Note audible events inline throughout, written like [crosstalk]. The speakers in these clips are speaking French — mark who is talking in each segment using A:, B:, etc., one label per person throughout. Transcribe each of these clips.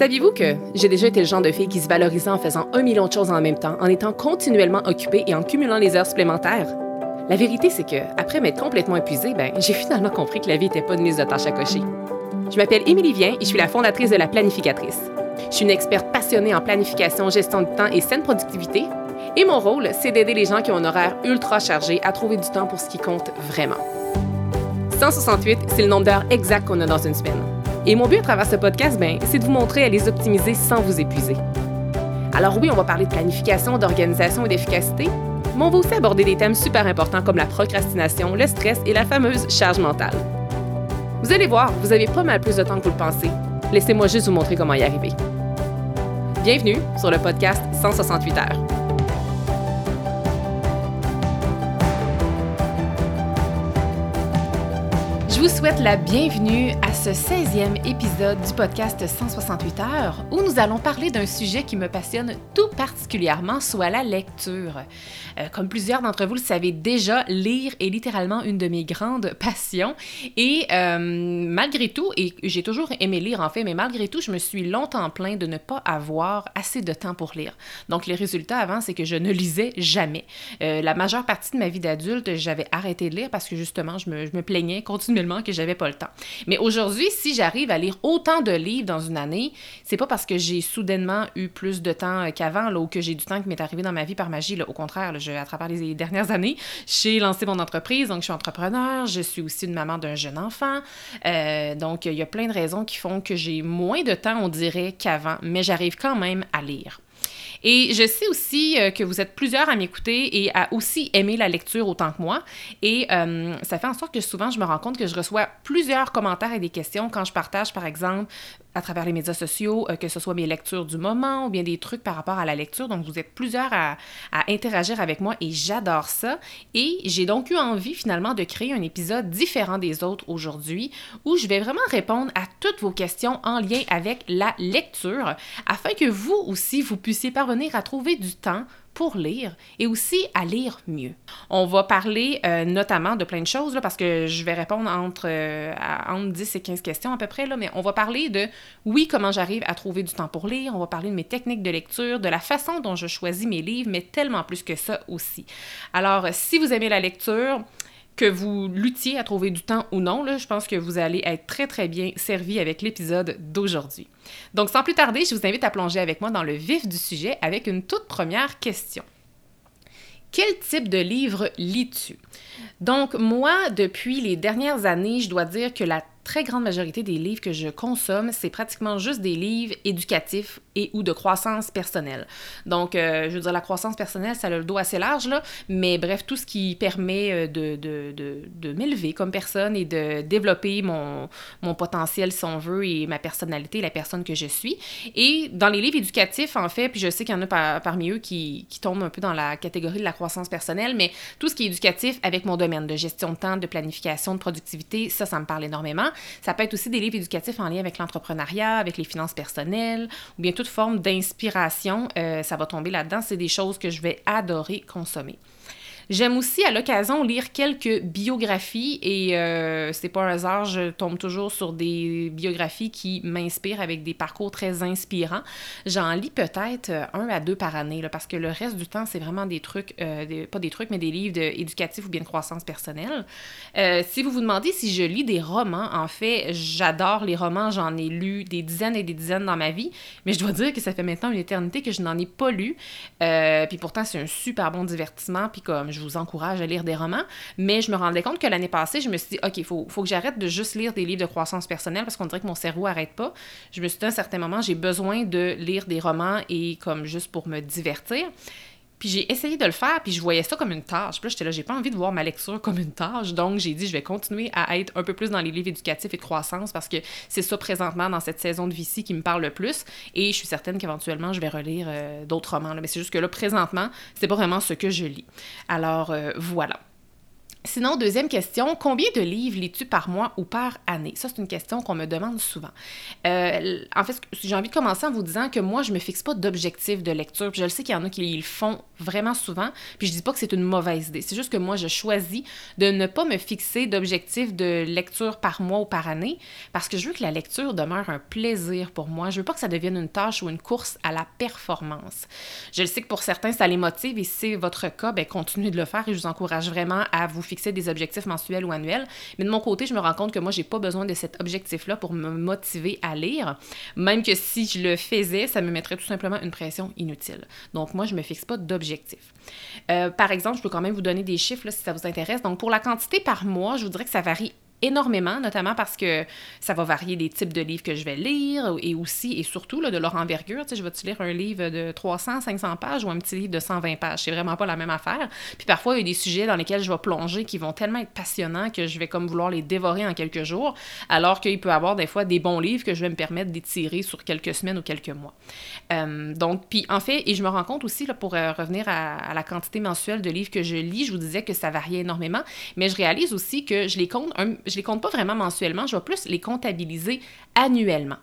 A: Saviez-vous que j'ai déjà été le genre de fille qui se valorisait en faisant un million de choses en même temps, en étant continuellement occupée et en cumulant les heures supplémentaires? La vérité, c'est que, après m'être complètement épuisée, ben, j'ai finalement compris que la vie n'était pas une liste de tâches à cocher. Je m'appelle Émilie Vien et je suis la fondatrice de La Planificatrice. Je suis une experte passionnée en planification, gestion du temps et saine productivité. Et mon rôle, c'est d'aider les gens qui ont un horaire ultra chargé à trouver du temps pour ce qui compte vraiment. 168, c'est le nombre d'heures exact qu'on a dans une semaine. Et mon but à travers ce podcast, ben, c'est de vous montrer à les optimiser sans vous épuiser. Alors oui, on va parler de planification, d'organisation et d'efficacité, mais on va aussi aborder des thèmes super importants comme la procrastination, le stress et la fameuse charge mentale. Vous allez voir, vous avez pas mal plus de temps que vous le pensez. Laissez-moi juste vous montrer comment y arriver. Bienvenue sur le podcast 168 heures. Je vous souhaite la bienvenue à ce 16e épisode du podcast 168 heures où nous allons parler d'un sujet qui me passionne tout particulièrement, soit la lecture. Euh, comme plusieurs d'entre vous le savez déjà, lire est littéralement une de mes grandes [laughs] passions et euh, malgré tout, et j'ai toujours aimé lire en fait, mais malgré tout, je me suis longtemps plaint de ne pas avoir assez de temps pour lire. Donc les résultats avant, c'est que je ne lisais jamais. Euh, la majeure partie de ma vie d'adulte, j'avais arrêté de lire parce que justement, je me, je me plaignais continuellement que j'avais pas le temps. Mais aujourd'hui, si j'arrive à lire autant de livres dans une année, c'est pas parce que j'ai soudainement eu plus de temps qu'avant ou que j'ai du temps qui m'est arrivé dans ma vie par magie. Au contraire, je, à travers les dernières années, j'ai lancé mon entreprise, donc je suis entrepreneur, je suis aussi une maman d'un jeune enfant. Euh, donc, il y a plein de raisons qui font que j'ai moins de temps, on dirait, qu'avant, mais j'arrive quand même à lire. Et je sais aussi euh, que vous êtes plusieurs à m'écouter et à aussi aimer la lecture autant que moi. Et euh, ça fait en sorte que souvent, je me rends compte que je reçois plusieurs commentaires et des questions quand je partage, par exemple, à travers les médias sociaux, euh, que ce soit mes lectures du moment ou bien des trucs par rapport à la lecture. Donc, vous êtes plusieurs à, à interagir avec moi et j'adore ça. Et j'ai donc eu envie finalement de créer un épisode différent des autres aujourd'hui où je vais vraiment répondre à toutes vos questions en lien avec la lecture afin que vous aussi, vous puissiez parvenir à trouver du temps pour lire et aussi à lire mieux. On va parler euh, notamment de plein de choses parce que je vais répondre entre, euh, entre 10 et 15 questions à peu près, là, mais on va parler de, oui, comment j'arrive à trouver du temps pour lire, on va parler de mes techniques de lecture, de la façon dont je choisis mes livres, mais tellement plus que ça aussi. Alors, si vous aimez la lecture, que vous luttiez à trouver du temps ou non, je pense que vous allez être très très bien servi avec l'épisode d'aujourd'hui. Donc sans plus tarder, je vous invite à plonger avec moi dans le vif du sujet avec une toute première question. Quel type de livre lis-tu? Donc moi, depuis les dernières années, je dois dire que la très grande majorité des livres que je consomme, c'est pratiquement juste des livres éducatifs et ou de croissance personnelle. Donc, euh, je veux dire, la croissance personnelle, ça a le dos assez large, là, mais bref, tout ce qui permet euh, de, de, de, m'élever comme personne et de développer mon, mon potentiel, si on veut, et ma personnalité, la personne que je suis. Et dans les livres éducatifs, en fait, puis je sais qu'il y en a parmi eux qui, qui tombent un peu dans la catégorie de la croissance personnelle, mais tout ce qui est éducatif avec mon domaine de gestion de temps, de planification, de productivité, ça, ça me parle énormément. Ça peut être aussi des livres éducatifs en lien avec l'entrepreneuriat, avec les finances personnelles, ou bien toute forme d'inspiration. Euh, ça va tomber là-dedans. C'est des choses que je vais adorer consommer. J'aime aussi à l'occasion lire quelques biographies et euh, c'est pas un hasard, je tombe toujours sur des biographies qui m'inspirent avec des parcours très inspirants. J'en lis peut-être euh, un à deux par année parce que le reste du temps, c'est vraiment des trucs, euh, pas des trucs, mais des livres éducatifs ou bien de croissance personnelle. si vous vous demandez si je lis des romans, en fait, j'adore les romans, j'en ai lu des dizaines et des dizaines dans ma vie, mais je dois dire que ça fait maintenant une éternité que je n'en ai pas lu. puis pourtant, c'est un super bon divertissement, puis comme je je vous encourage à lire des romans, mais je me rendais compte que l'année passée, je me suis dit, OK, il faut, faut que j'arrête de juste lire des livres de croissance personnelle parce qu'on dirait que mon cerveau n'arrête pas. Je me suis dit, à un certain moment, j'ai besoin de lire des romans et comme juste pour me divertir. Puis j'ai essayé de le faire, puis je voyais ça comme une tâche. Puis là, j'étais là, j'ai pas envie de voir ma lecture comme une tâche. Donc, j'ai dit, je vais continuer à être un peu plus dans les livres éducatifs et de croissance parce que c'est ça présentement dans cette saison de vie-ci qui me parle le plus. Et je suis certaine qu'éventuellement, je vais relire euh, d'autres romans. Mais c'est juste que là, présentement, c'est pas vraiment ce que je lis. Alors, euh, voilà. Sinon, deuxième question, combien de livres lis-tu par mois ou par année? Ça, c'est une question qu'on me demande souvent. Euh, en fait, j'ai envie de commencer en vous disant que moi, je me fixe pas d'objectif de lecture. Puis je le sais qu'il y en a qui le font vraiment souvent. Puis je dis pas que c'est une mauvaise idée. C'est juste que moi, je choisis de ne pas me fixer d'objectif de lecture par mois ou par année parce que je veux que la lecture demeure un plaisir pour moi. Je veux pas que ça devienne une tâche ou une course à la performance. Je le sais que pour certains, ça les motive et si c'est votre cas, ben continuez de le faire et je vous encourage vraiment à vous fixer des objectifs mensuels ou annuels. Mais de mon côté, je me rends compte que moi, j'ai pas besoin de cet objectif-là pour me motiver à lire. Même que si je le faisais, ça me mettrait tout simplement une pression inutile. Donc, moi, je me fixe pas d'objectif. Euh, par exemple, je peux quand même vous donner des chiffres si ça vous intéresse. Donc, pour la quantité par mois, je vous dirais que ça varie énormément, notamment parce que ça va varier des types de livres que je vais lire et aussi et surtout là, de leur envergure. Tu sais, je vais-tu lire un livre de 300, 500 pages ou un petit livre de 120 pages? C'est vraiment pas la même affaire. Puis parfois, il y a des sujets dans lesquels je vais plonger qui vont tellement être passionnants que je vais comme vouloir les dévorer en quelques jours, alors qu'il peut y avoir des fois des bons livres que je vais me permettre d'étirer sur quelques semaines ou quelques mois. Euh, donc, puis en fait, et je me rends compte aussi, là, pour euh, revenir à, la quantité mensuelle de livres que je lis, je vous disais que ça variait énormément, mais je réalise aussi que je les compte un, je les compte pas vraiment mensuellement, je vais plus les comptabiliser annuellement.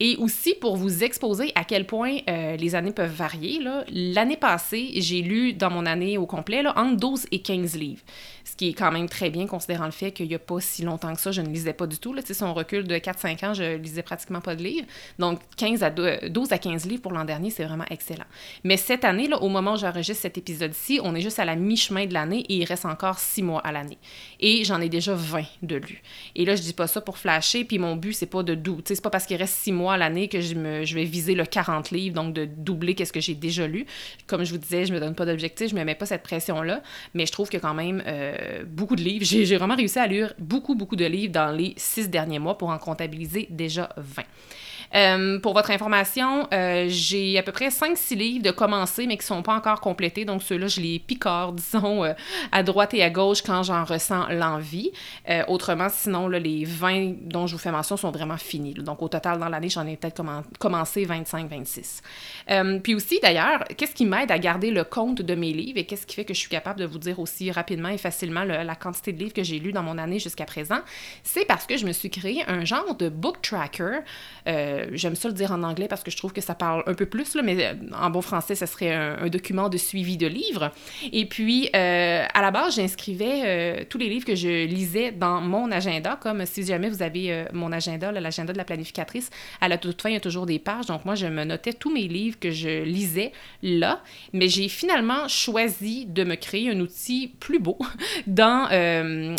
A: Et aussi pour vous exposer à quel point euh, les années peuvent varier. L'année passée, j'ai lu dans mon année au complet entre 12 et 15 livres ce qui est quand même très bien considérant le fait qu'il n'y a pas si longtemps que ça, je ne lisais pas du tout. Là. Si on recule de 4-5 ans, je lisais pratiquement pas de livres. Donc 15 à 12 à 15 livres pour l'an dernier, c'est vraiment excellent. Mais cette année, là, au moment où j'enregistre cet épisode-ci, on est juste à la mi-chemin de l'année et il reste encore 6 mois à l'année. Et j'en ai déjà 20 de lus. Et là, je dis pas ça pour flasher, puis mon but, c'est pas de doubler. C'est pas parce qu'il reste 6 mois à l'année que je, vais viser le 40 livres, donc de doubler qu'est-ce que j'ai déjà lu. Comme je vous disais, je me donne pas d'objectif, je me mets pas cette pression-là, mais je trouve que quand même, euh, beaucoup de livres. J'ai vraiment réussi à lire beaucoup, beaucoup de livres dans les six derniers mois pour en comptabiliser déjà 20. Euh, pour votre information, euh, j'ai à peu près 5-6 livres de commencer, mais qui ne sont pas encore complétés. Donc, ceux-là, je les picore, [laughs] disons, euh, à droite et à gauche quand j'en ressens l'envie. autrement, sinon, les 20 dont je vous fais mention sont vraiment finis. Donc, au total, dans l'année, j'en ai peut-être commencé 25-26. puis aussi, d'ailleurs, qu'est-ce qui m'aide à garder le compte de mes livres et qu'est-ce qui fait que je suis capable de vous dire aussi rapidement et facilement la quantité de livres que j'ai lus dans mon année jusqu'à présent? C'est parce que je me suis créé un genre de book tracker. J'aime ça le dire en anglais parce que je trouve que ça parle un peu plus, là, mais euh, en bon français, ça serait un, document de suivi de livres. Et puis, euh, à la base, j'inscrivais tous les livres que je lisais dans mon agenda, comme si jamais vous avez mon agenda, l'agenda de la planificatrice, à la toute fin, il y a toujours des pages. Donc, moi, je me notais tous mes livres que je lisais là, mais j'ai finalement choisi de me créer un outil plus beau [laughs] dans,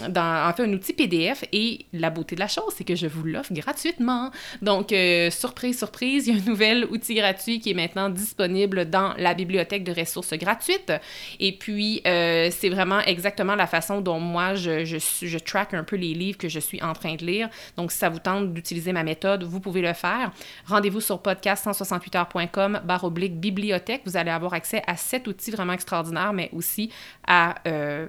A: dans, en fait, un outil PDF. Et la beauté de la chose, c'est que je vous l'offre gratuitement. Donc, surprise, surprise, il y a un nouvel outil gratuit qui est maintenant disponible dans la bibliothèque de ressources gratuites. Et puis, euh, c'est vraiment exactement la façon dont moi, je, je, track un peu les livres que je suis en train de lire. Donc, si ça vous tente d'utiliser ma méthode, vous pouvez le faire. Rendez-vous sur podcast168heures.com barre oblique bibliothèque. Vous allez avoir accès à cet outil vraiment extraordinaire, mais aussi à... Euh,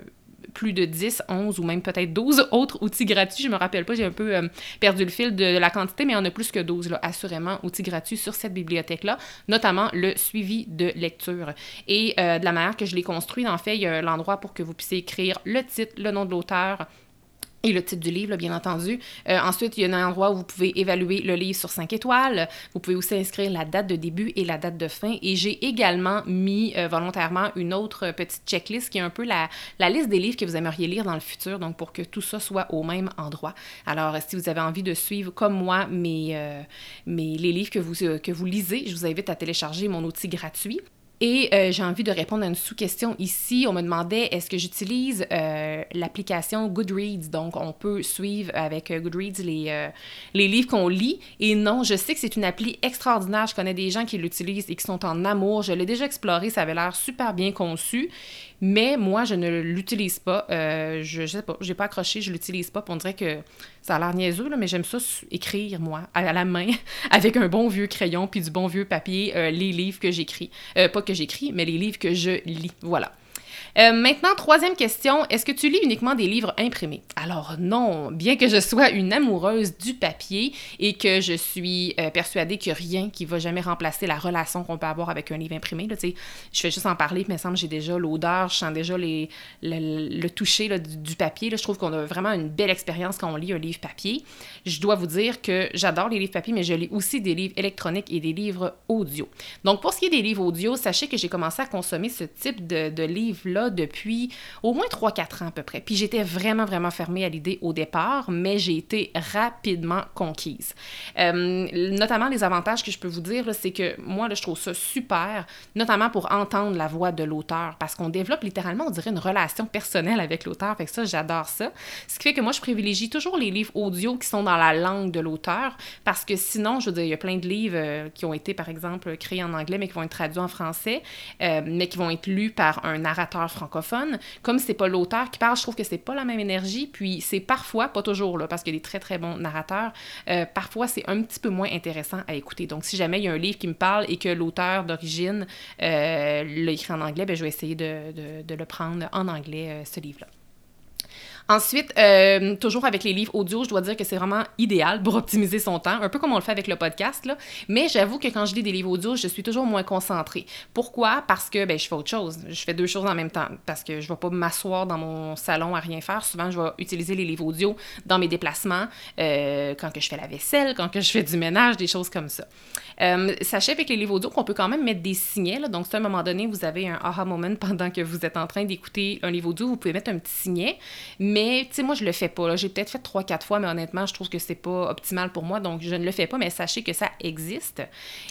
A: plus de 10, 11 ou même peut-être 12 autres outils gratuits. Je me rappelle pas, j'ai un peu euh, perdu le fil de la quantité, mais il y en a plus que 12, là, assurément, outils gratuits sur cette bibliothèque-là, notamment le suivi de lecture. Et euh, de la manière que je l'ai construit, en fait, il y a l'endroit pour que vous puissiez écrire le titre, le nom de l'auteur, et le titre du livre, bien entendu. Euh, ensuite, il y a un endroit où vous pouvez évaluer le livre sur 5 étoiles. Vous pouvez aussi inscrire la date de début et la date de fin. Et j'ai également mis euh, volontairement une autre petite checklist qui est un peu la, liste des livres que vous aimeriez lire dans le futur, donc pour que tout ça soit au même endroit. Alors, si vous avez envie de suivre comme moi euh, les livres que vous lisez, je vous invite à télécharger mon outil gratuit. Et euh, j'ai envie de répondre à une sous-question ici. On me demandait est-ce que j'utilise euh, l'application Goodreads? Donc, on peut suivre avec euh, Goodreads les, les livres qu'on lit. Et non, je sais que c'est une appli extraordinaire. Je connais des gens qui l'utilisent et qui sont en amour. Je l'ai déjà exploré. Ça avait l'air super bien conçu. Mais moi, je ne l'utilise pas. je, je sais pas, j'ai pas accroché, je l'utilise pas. on dirait que ça a l'air niaiseux, là, mais j'aime ça écrire, moi, à la main, [laughs] avec un bon vieux crayon puis du bon vieux papier, les livres que j'écris. pas que j'écris, mais les livres que je lis. Voilà. Euh, maintenant, troisième question, est-ce que tu lis uniquement des livres imprimés? Alors non, bien que je sois une amoureuse du papier et que je suis euh, persuadée a rien qui va jamais remplacer la relation qu'on peut avoir avec un livre imprimé. Là, je fais juste en parler, mais il me semble que j'ai déjà l'odeur, je sens déjà les, le, toucher du, papier. Là. Je trouve qu'on a vraiment une belle expérience quand on lit un livre papier. Je dois vous dire que j'adore les livres papier, mais je lis aussi des livres électroniques et des livres audio. Donc pour ce qui est des livres audio, sachez que j'ai commencé à consommer ce type de, de depuis au moins 3-4 ans à peu près. Puis j'étais vraiment, vraiment fermée à l'idée au départ, mais j'ai été rapidement conquise. Euh, notamment, les avantages que je peux vous dire, c'est que moi, je trouve ça super, notamment pour entendre la voix de l'auteur, parce qu'on développe littéralement, on dirait, une relation personnelle avec l'auteur. Fait que ça, j'adore ça. Ce qui fait que moi, je privilégie toujours les livres audio qui sont dans la langue de l'auteur, parce que sinon, je veux dire, il y a plein de livres euh, qui ont été, par exemple, créés en anglais, mais qui vont être traduits en français, euh, mais qui vont être lus par un narrateur francophone. Comme c'est pas l'auteur qui parle, je trouve que c'est pas la même énergie. Puis c'est parfois, pas toujours là, parce qu'il y a des très très bons narrateurs, euh, parfois c'est un petit peu moins intéressant à écouter. Donc si jamais il y a un livre qui me parle et que l'auteur d'origine euh, l'a écrit en anglais, ben, je vais essayer de, de le prendre en anglais, euh, ce livre-là. Ensuite, euh, toujours avec les livres audio, je dois dire que c'est vraiment idéal pour optimiser son temps, un peu comme on le fait avec le podcast, là. Mais j'avoue que quand je lis des livres audio, je suis toujours moins concentrée. Pourquoi? Parce que ben, je fais autre chose. Je fais deux choses en même temps. Parce que je ne vais pas m'asseoir dans mon salon à rien faire. Souvent, je vais utiliser les livres audio dans mes déplacements, euh, quand que je fais la vaisselle, quand que je fais du ménage, des choses comme ça. Euh, sachez avec les livres audio qu'on peut quand même mettre des signets. Donc, si à un moment donné, vous avez un aha moment pendant que vous êtes en train d'écouter un livre audio, vous pouvez mettre un petit signet. Mais mais, tu sais, moi, je le fais pas. J'ai peut-être fait trois, quatre fois, mais honnêtement, je trouve que c'est pas optimal pour moi, donc je ne le fais pas, mais sachez que ça existe.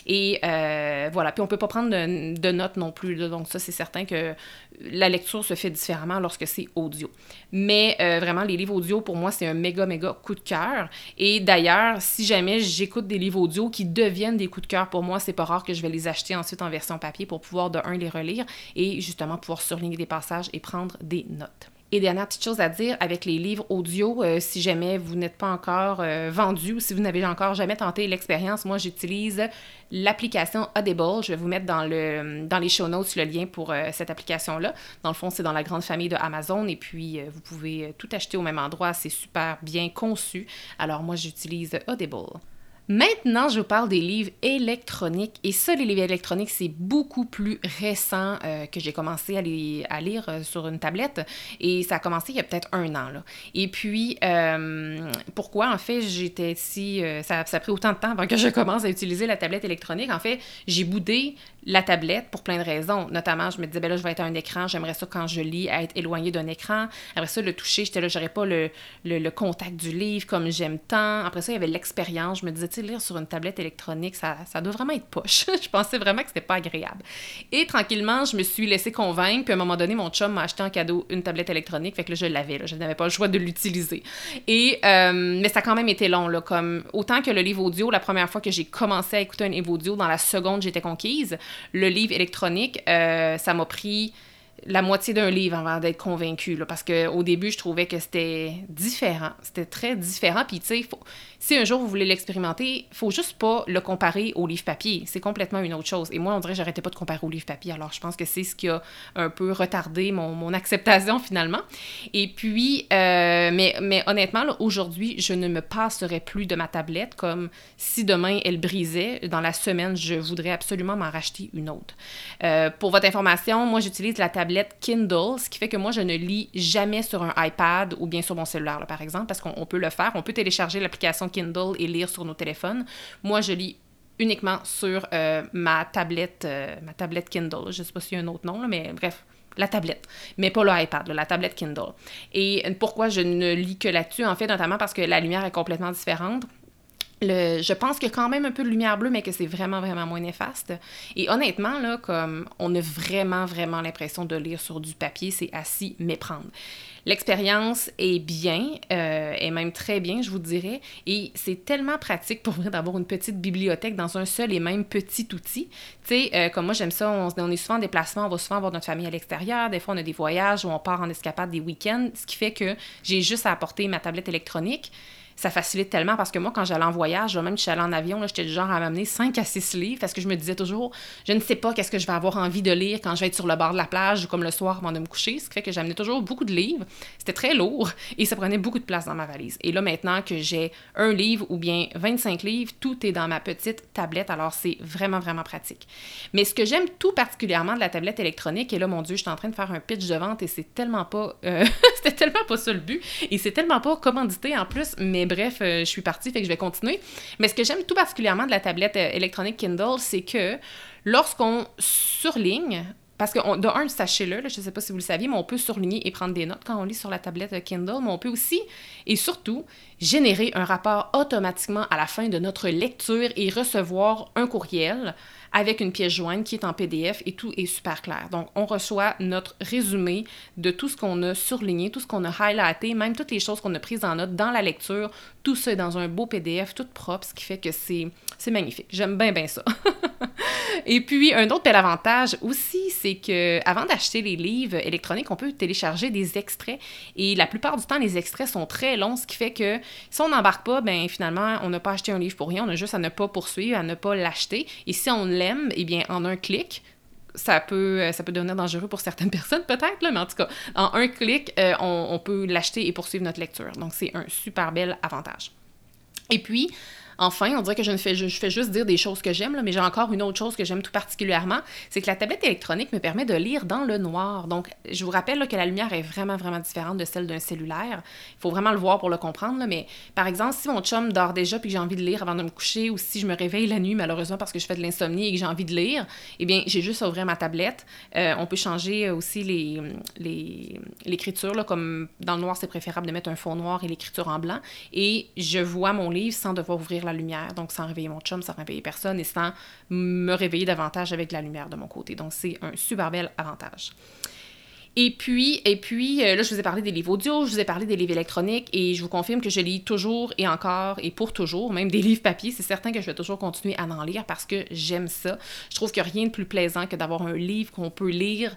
A: Et euh, voilà. Puis on peut pas prendre de, notes non plus, donc ça, c'est certain que la lecture se fait différemment lorsque c'est audio. Mais euh, vraiment, les livres audio, pour moi, c'est un méga, méga coup de cœur. Et d'ailleurs, si jamais j'écoute des livres audio qui deviennent des coups de cœur pour moi, c'est pas rare que je vais les acheter ensuite en version papier pour pouvoir, de un, les relire et justement pouvoir surligner des passages et prendre des notes. Et dernière petite chose à dire avec les livres audio, euh, si jamais vous n'êtes pas encore euh, vendu ou si vous n'avez encore jamais tenté l'expérience, moi j'utilise l'application Audible. Je vais vous mettre dans, le, dans les show notes le lien pour euh, cette application-là. Dans le fond, c'est dans la grande famille de Amazon et puis vous pouvez tout acheter au même endroit. C'est super bien conçu. Alors moi j'utilise Audible. Maintenant, je vous parle des livres électroniques. Et ça, les livres électroniques, c'est beaucoup plus récent euh, que j'ai commencé à, les, à lire euh, sur une tablette. Et ça a commencé il y a peut-être un an. Et puis, euh, pourquoi, en fait, j'étais si... ça, ça a pris autant de temps avant que je commence à utiliser la tablette électronique. En fait, j'ai boudé la tablette pour plein de raisons. Notamment, je me disais, ben là, je vais être à un écran, j'aimerais ça quand je lis, être éloigné d'un écran. Après ça, le toucher, j'étais là, j'aurais pas le, le, contact du livre comme j'aime tant. Après ça, il y avait l'expérience. Je me disais, lire sur une tablette électronique, ça, ça doit vraiment être poche. [laughs] je pensais vraiment que c'était pas agréable. Et tranquillement, je me suis laissé convaincre. Puis à un moment donné, mon chum m'a acheté en cadeau une tablette électronique. Fait que là, je l'avais. Je n'avais pas le choix de l'utiliser. Et, euh, mais ça a quand même été long. Là, comme, autant que le livre audio, la première fois que j'ai commencé à écouter un livre audio, dans la seconde, j'étais conquise le livre électronique, euh, ça m'a pris la moitié d'un livre avant d'être convaincue, parce qu'au début, je trouvais que c'était différent. C'était très différent. Puis, tu sais, si un jour vous voulez l'expérimenter, faut juste pas le comparer au livre papier. C'est complètement une autre chose. Et moi, on dirait que j'arrêtais pas de comparer au livre papier. Alors, je pense que c'est ce qui a un peu retardé mon, mon acceptation finalement. Et puis, euh, mais, mais honnêtement, aujourd'hui, je ne me passerai plus de ma tablette comme si demain elle brisait. Dans la semaine, je voudrais absolument m'en racheter une autre. Euh, pour votre information, moi, j'utilise la tablette Kindle, ce qui fait que moi, je ne lis jamais sur un iPad ou bien sur mon cellulaire, par exemple, parce qu'on peut le faire. On peut télécharger l'application Kindle et lire sur nos téléphones. Moi, je lis uniquement sur euh, ma tablette, euh, ma tablette Kindle. Je ne sais pas s'il y a un autre nom, mais bref, la tablette, mais pas l'iPad, la tablette Kindle. Et pourquoi je ne lis que là-dessus, en fait, notamment parce que la lumière est complètement différente. Je pense qu'il y a quand même un peu de lumière bleue, mais que c'est vraiment, vraiment moins néfaste. Et honnêtement, là, comme on a vraiment, vraiment l'impression de lire sur du papier, c'est s'y méprendre. L'expérience est bien, euh, est même très bien, je vous dirais, et c'est tellement pratique pour vrai d'avoir une petite bibliothèque dans un seul et même petit outil. Tu sais, euh, comme moi j'aime ça, on, on, est souvent en déplacement, on va souvent voir notre famille à l'extérieur, des fois on a des voyages où on part en escapade des week-ends, ce qui fait que j'ai juste à apporter ma tablette électronique ça facilite tellement parce que moi, quand j'allais en voyage, même si j'allais en avion, j'étais du genre à m'amener 5 à 6 livres parce que je me disais toujours, je ne sais pas qu'est-ce que je vais avoir envie de lire quand je vais être sur le bord de la plage ou comme le soir avant de me coucher. Ce qui fait que j'amenais toujours beaucoup de livres. C'était très lourd et ça prenait beaucoup de place dans ma valise. Et là, maintenant que j'ai un livre ou bien 25 livres, tout est dans ma petite tablette. Alors, c'est vraiment, vraiment pratique. Mais ce que j'aime tout particulièrement de la tablette électronique, et là, mon Dieu, je suis en train de faire un pitch de vente et c'est tellement pas. Euh, [laughs] c'était tellement pas ça le but. Et c'est tellement pas commandité en plus. Mais bref, euh, je suis partie, fait que je vais continuer. Mais ce que j'aime tout particulièrement de la tablette euh, électronique Kindle, c'est que lorsqu'on surligne, parce que, de un, sachez-le, je ne sais pas si vous le saviez, mais on peut surligner et prendre des notes quand on lit sur la tablette Kindle, mais on peut aussi, et surtout, générer un rapport automatiquement à la fin de notre lecture et recevoir un courriel avec une pièce jointe qui est en PDF et tout est super clair. Donc, on reçoit notre résumé de tout ce qu'on a surligné, tout ce qu'on a highlighté, même toutes les choses qu'on a prises en note dans la lecture. Tout ça est dans un beau PDF, tout propre, ce qui fait que c'est magnifique. J'aime bien, bien ça. [laughs] Et puis, un autre bel avantage aussi, c'est que avant d'acheter les livres électroniques, on peut télécharger des extraits. Et la plupart du temps, les extraits sont très longs, ce qui fait que si on n'embarque pas, ben finalement, on n'a pas acheté un livre pour rien, on a juste à ne pas poursuivre, à ne pas l'acheter. Et si on l'aime, eh bien, en un clic, ça peut, ça peut devenir dangereux pour certaines [laughs] personnes peut-être, mais en tout cas, en un clic, euh, on, on peut l'acheter et poursuivre notre lecture. Donc, c'est un super bel avantage. Et puis, Enfin, on dirait que je ne fais, je, fais juste dire des choses que j'aime, mais j'ai encore une autre chose que j'aime tout particulièrement, c'est que la tablette électronique me permet de lire dans le noir. Donc, je vous rappelle que la lumière est vraiment, vraiment différente de celle d'un cellulaire. Il faut vraiment le voir pour le comprendre, mais par exemple, si mon chum dort déjà puis que j'ai envie de lire avant de me coucher, ou si je me réveille la nuit, malheureusement, parce que je fais de l'insomnie et que j'ai envie de lire, eh bien, j'ai juste à ouvrir ma tablette. Euh, on peut changer aussi les, l'écriture, comme dans le noir, c'est préférable de mettre un fond noir et l'écriture en blanc. Et je vois mon livre sans devoir ouvrir la lumière, donc sans réveiller mon chum, sans réveiller personne et sans me réveiller davantage avec la lumière de mon côté. Donc c'est un super bel avantage. Et puis, et puis euh, là, je vous ai parlé des livres audio, je vous ai parlé des livres électroniques et je vous confirme que je lis toujours et encore et pour toujours, même des [laughs] livres papier. C'est certain que je vais toujours continuer à en lire parce que j'aime ça. Je trouve a rien de plus plaisant que d'avoir un livre qu'on peut lire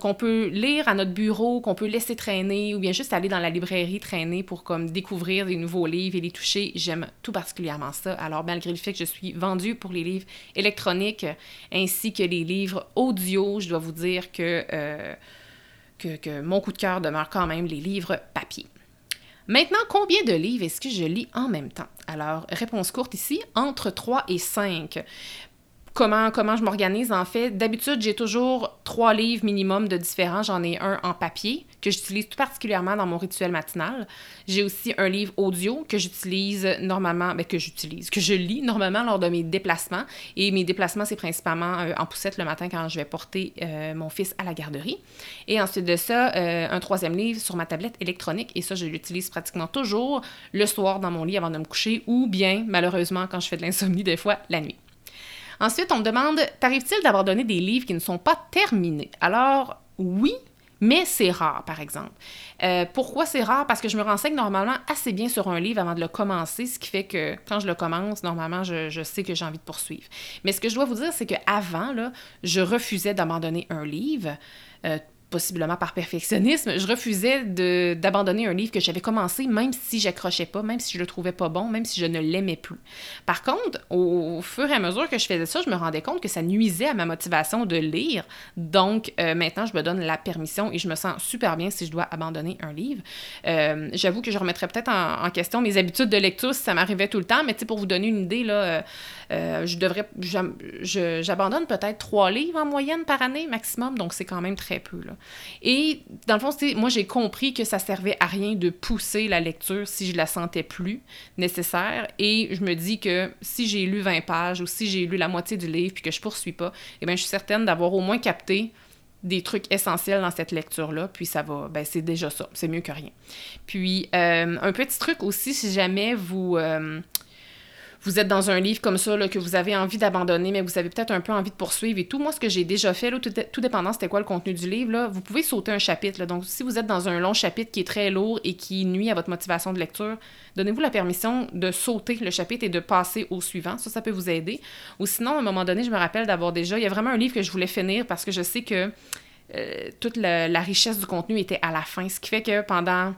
A: qu'on peut lire à notre bureau, qu'on peut laisser traîner, ou bien juste aller dans la librairie traîner pour comme découvrir des nouveaux livres et les toucher. J'aime tout particulièrement ça. Alors, malgré le fait que je suis vendue pour les livres électroniques ainsi que les livres audio, je dois vous dire que, euh, que, que mon coup de cœur demeure quand même les livres papier. Maintenant, combien de livres est-ce que je lis en même temps? Alors, réponse courte ici, entre 3 et 5 comment, je m'organise en fait. D'habitude, j'ai toujours trois livres minimum de différents. J'en ai un en papier que j'utilise tout particulièrement dans mon rituel matinal. J'ai aussi un livre audio que j'utilise normalement, mais ben, que j'utilise, que je lis normalement lors de mes déplacements. Et mes déplacements, c'est principalement euh, en poussette le matin quand je vais porter euh, mon fils à la garderie. Et ensuite de ça, euh, un troisième livre sur ma tablette électronique. Et ça, je l'utilise pratiquement toujours le soir dans mon lit avant de me coucher ou bien, malheureusement, quand je fais de l'insomnie, des fois, la nuit. Ensuite, on me demande t'arrive-t-il d'abandonner des livres qui ne sont pas terminés? Alors, oui, mais c'est rare, par exemple. Euh, pourquoi c'est rare? Parce que je me renseigne normalement assez bien sur un livre avant de le commencer, ce qui fait que quand je le commence, normalement, je, sais que j'ai envie de poursuivre. Mais ce que je dois vous dire, c'est qu'avant, je refusais d'abandonner un livre. Euh, possiblement par perfectionnisme, je refusais d'abandonner un livre que j'avais commencé, même si j'accrochais pas, même si je le trouvais pas bon, même si je ne l'aimais plus. Par contre, au, fur et à mesure que je faisais ça, je me rendais compte que ça nuisait à ma motivation de lire. Donc, euh, maintenant, je me donne la permission et je me sens super bien si je dois abandonner un livre. Euh, j'avoue que je remettrais peut-être en, question mes habitudes de lecture si ça m'arrivait tout le temps, mais pour vous donner une idée, là, euh, je devrais, j'abandonne peut-être trois livres en moyenne par année maximum, donc c'est quand même très peu. Là. Et dans le fond, moi, j'ai compris que ça servait à rien de pousser la lecture si je la sentais plus nécessaire. Et je me dis que si j'ai lu 20 pages ou si j'ai lu la moitié du livre puis que je poursuis pas, eh bien, je suis certaine d'avoir au moins capté des trucs essentiels dans cette lecture-là, puis ça va, ben c'est déjà ça, c'est mieux que rien. Puis, euh, un petit truc aussi, si jamais vous... Euh, vous êtes dans un livre comme ça, que vous avez envie d'abandonner, mais vous avez peut-être un peu envie de poursuivre et tout. Moi, ce que j'ai déjà fait, là, tout, tout, dépendant c'était quoi le contenu du livre, là, vous pouvez sauter un chapitre. Donc, si vous êtes dans un long chapitre qui est très lourd et qui nuit à votre motivation de lecture, donnez-vous la permission de sauter le chapitre et de passer au suivant. Ça, ça peut vous aider. Ou sinon, à un moment donné, je me rappelle d'avoir déjà, il y a vraiment un livre que je voulais finir parce que je sais que euh, toute la richesse du contenu était à la fin, ce qui fait que pendant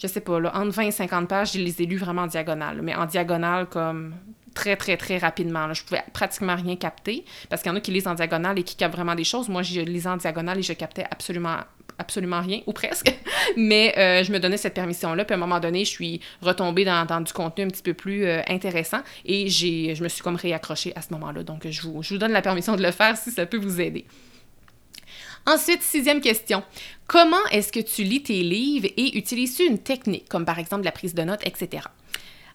A: je sais pas, là, entre 20 et 50 pages, je les ai lus vraiment en diagonale. Mais en diagonale, comme très, très, très rapidement. Là. Je pouvais pratiquement rien capter parce qu'il y en a qui lisent en diagonale et qui captent vraiment des choses. Moi, je lisais en diagonale et je captais absolument absolument rien, ou presque. [laughs] Mais euh, je me donnais cette permission-là. Puis à un moment donné, je suis retombée dans, du contenu un petit peu plus euh, intéressant et je me suis comme réaccrochée à ce moment-là. Donc, je vous, je vous donne la permission de le faire si ça peut vous aider. Ensuite, sixième question. Comment est-ce que tu lis tes livres et utilises-tu une technique, comme par exemple la prise de notes, etc.?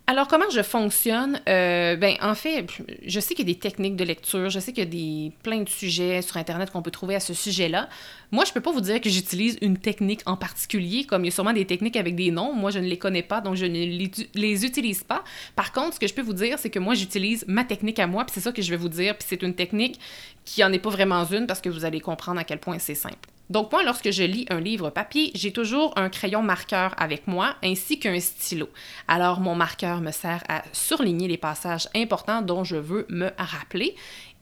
A: Alors, comment je fonctionne? Euh, ben, en fait, je sais qu'il y a des techniques de lecture, je sais qu'il y a des, plein de sujets sur Internet qu'on peut trouver à ce sujet-là. Moi, je peux pas vous dire que j'utilise une technique en particulier, comme il y a sûrement des techniques avec des noms. Moi, je ne les connais pas, donc je ne les utilise pas. Par contre, ce que je peux vous dire, c'est que moi, j'utilise ma technique à moi, puis c'est ça que je vais vous dire, puis c'est une technique qui en est pas vraiment une parce que vous allez comprendre à quel point c'est simple. Donc moi, lorsque je lis un livre papier, j'ai toujours un crayon marqueur avec moi ainsi qu'un stylo. Alors mon marqueur me sert à surligner les passages importants dont je veux me rappeler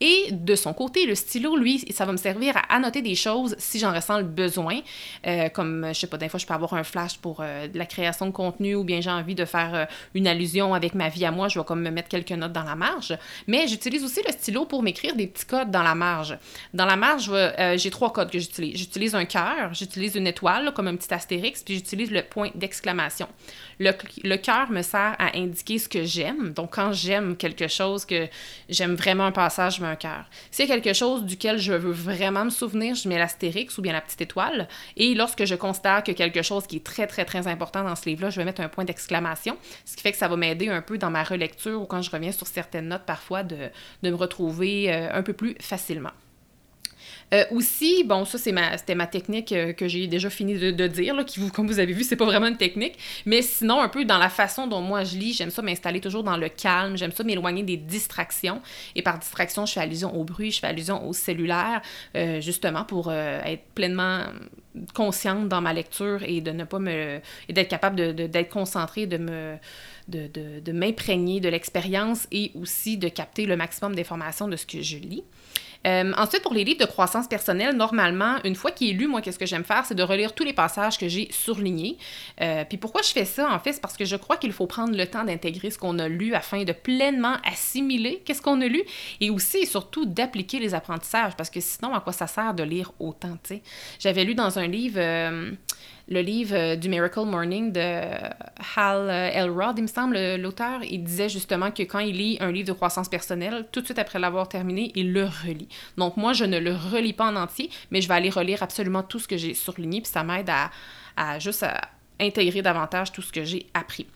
A: et de son côté, le stylo, lui, ça va me servir à annoter des choses si j'en ressens le besoin. Euh, comme, je sais pas, des fois, je peux avoir un flash pour euh, la création de contenu ou bien j'ai envie de faire euh, une allusion avec ma vie à moi, je vais comme me mettre quelques notes dans la marge. Mais j'utilise aussi le stylo pour m'écrire des petits codes dans la marge. Dans la marge, j'ai trois codes que j'utilise. J'utilise un cœur, j'utilise une étoile, comme un petit astérix, puis j'utilise le point d'exclamation. Le, cœur me sert à indiquer ce que j'aime. Donc, quand j'aime quelque chose, que j'aime vraiment un passage, un cœur. C'est quelque chose duquel je veux vraiment me souvenir, je mets l'astérix ou bien la petite étoile. Et lorsque je constate que quelque chose qui est très, très, très important dans ce livre-là, je vais mettre un point d'exclamation, ce qui fait que ça va m'aider un peu dans ma relecture ou quand je reviens sur certaines notes parfois de, me retrouver euh, un peu plus facilement. Euh, aussi, bon, ça, c'était ma technique euh, que j'ai déjà fini de, dire, là, qui, comme vous avez vu, c'est pas vraiment une technique. Mais sinon, un peu dans la façon dont moi je lis, j'aime ça m'installer toujours dans le calme, j'aime ça m'éloigner des distractions. Et par distraction, je fais allusion au bruit, je fais allusion au cellulaire, euh, justement pour être pleinement consciente dans ma lecture et de ne pas me. et d'être capable d'être de, concentrée, de me de, de m'imprégner de l'expérience et aussi de capter le maximum d'informations de ce que je lis. Euh, ensuite, pour les livres de croissance personnelle, normalement, une fois qu'il est lu, moi, qu'est-ce que j'aime faire, c'est de relire tous les passages que j'ai surlignés. Euh, puis pourquoi je fais ça, en fait, c'est parce que je crois qu'il faut prendre le temps d'intégrer ce qu'on a lu afin de pleinement assimiler qu'est-ce qu'on a lu et aussi et surtout d'appliquer les apprentissages parce que sinon, à quoi ça sert de lire autant, tu sais? J'avais lu dans un livre... Euh, le livre euh, du Miracle Morning de Hal euh, Elrod, il me semble, l'auteur, il disait justement que quand il lit un livre de croissance personnelle, tout de suite après l'avoir terminé, il le relit. Donc moi, je ne le relis pas en entier, mais je vais aller relire absolument tout ce que j'ai surligné, puis ça m'aide à, à juste intégrer davantage tout ce que j'ai appris.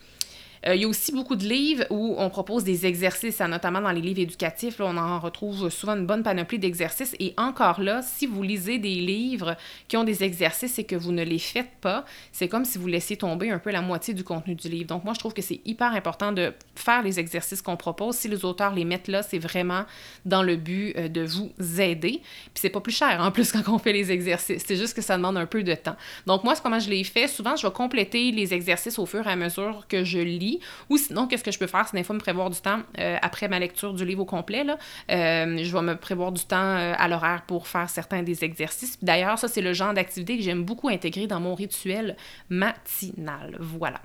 A: Euh, il y a aussi beaucoup de livres où on propose des exercices, hein, notamment dans les livres éducatifs. on en retrouve souvent une bonne panoplie d'exercices. Et encore là, si vous lisez des livres qui ont des exercices et que vous ne les faites pas, c'est comme si vous laissiez tomber un peu la moitié du contenu du livre. Donc moi, je trouve que c'est hyper important de faire les exercices qu'on propose. Si les auteurs les mettent là, c'est vraiment dans le but euh, de vous aider. Puis c'est pas plus cher en plus [laughs] quand on fait les exercices. C'est juste que ça demande un peu de temps. Donc moi, comment je l'ai fait, souvent, je vais compléter les exercices au fur et à mesure que je lis ou sinon, qu'est-ce que je peux faire? C'est des fois me prévoir du temps euh, après ma lecture du livre au complet. Euh, je vais me prévoir du temps euh, à l'horaire pour faire certains des exercices. D'ailleurs, ça, c'est le genre d'activité que j'aime beaucoup intégrer dans mon rituel matinal. Voilà.